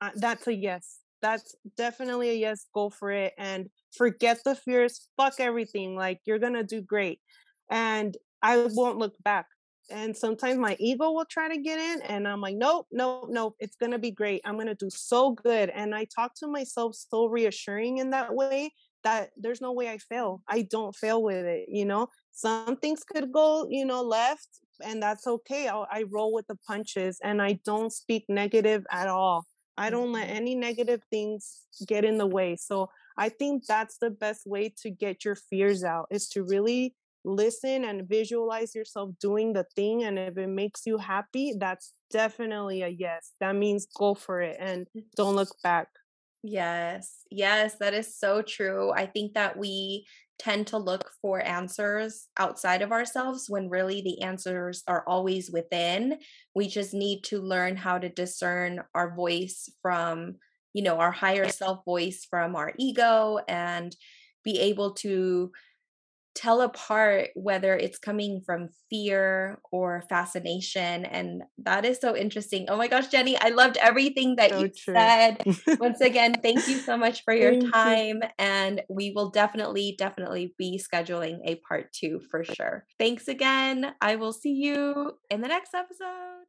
uh, that's a yes. That's definitely a yes. Go for it and forget the fears. Fuck everything. Like you're going to do great. And I won't look back. And sometimes my ego will try to get in, and I'm like, nope, nope, nope, it's gonna be great. I'm gonna do so good. And I talk to myself so reassuring in that way that there's no way I fail. I don't fail with it, you know. Some things could go, you know, left, and that's okay. I'll, I roll with the punches, and I don't speak negative at all. I don't let mm-hmm. any negative things get in the way. So I think that's the best way to get your fears out is to really listen and visualize yourself doing the thing and if it makes you happy that's definitely a yes. That means go for it and don't look back. Yes. Yes that is so true. I think that we tend to look for answers outside of ourselves when really the answers are always within. We just need to learn how to discern our voice from you know our higher self voice from our ego and be able to tell apart whether it's coming from fear or fascination. And that is so interesting. Oh my gosh, Jenny, I loved everything that so you true. said. [laughs] Once again, thank you so much for your thank time. You. And we will definitely, definitely be scheduling a part two for sure. Thanks again. I will see you in the next episode.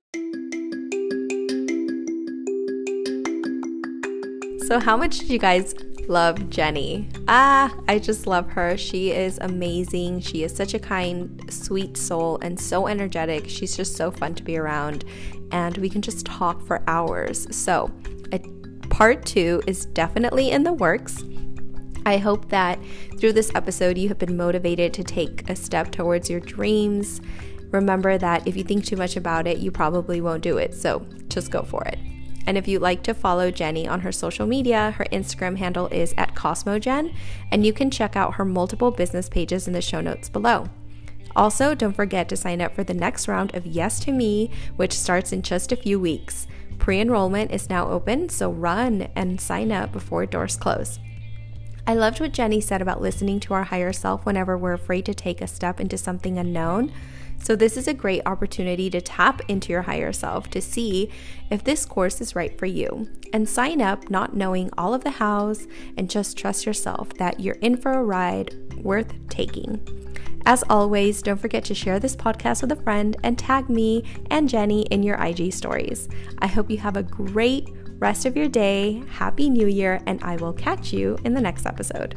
So, how much did you guys love Jenny. Ah, I just love her. She is amazing. She is such a kind, sweet soul and so energetic. She's just so fun to be around, and we can just talk for hours. So, a part two is definitely in the works. I hope that through this episode, you have been motivated to take a step towards your dreams. Remember that if you think too much about it, you probably won't do it. So just go for it. And if you'd like to follow Jenny on her social media, her Instagram handle is at CosmoJen, and you can check out her multiple business pages in the show notes below. Also, don't forget to sign up for the next round of Yes to Me, which starts in just a few weeks. Pre enrollment is now open, so run and sign up before doors close. I loved what Jenny said about listening to our higher self whenever we're afraid to take a step into something unknown. So, this is a great opportunity to tap into your higher self to see if this course is right for you and sign up not knowing all of the hows and just trust yourself that you're in for a ride worth taking. As always, don't forget to share this podcast with a friend and tag me and Jenny in your IG stories. I hope you have a great rest of your day. Happy New Year, and I will catch you in the next episode.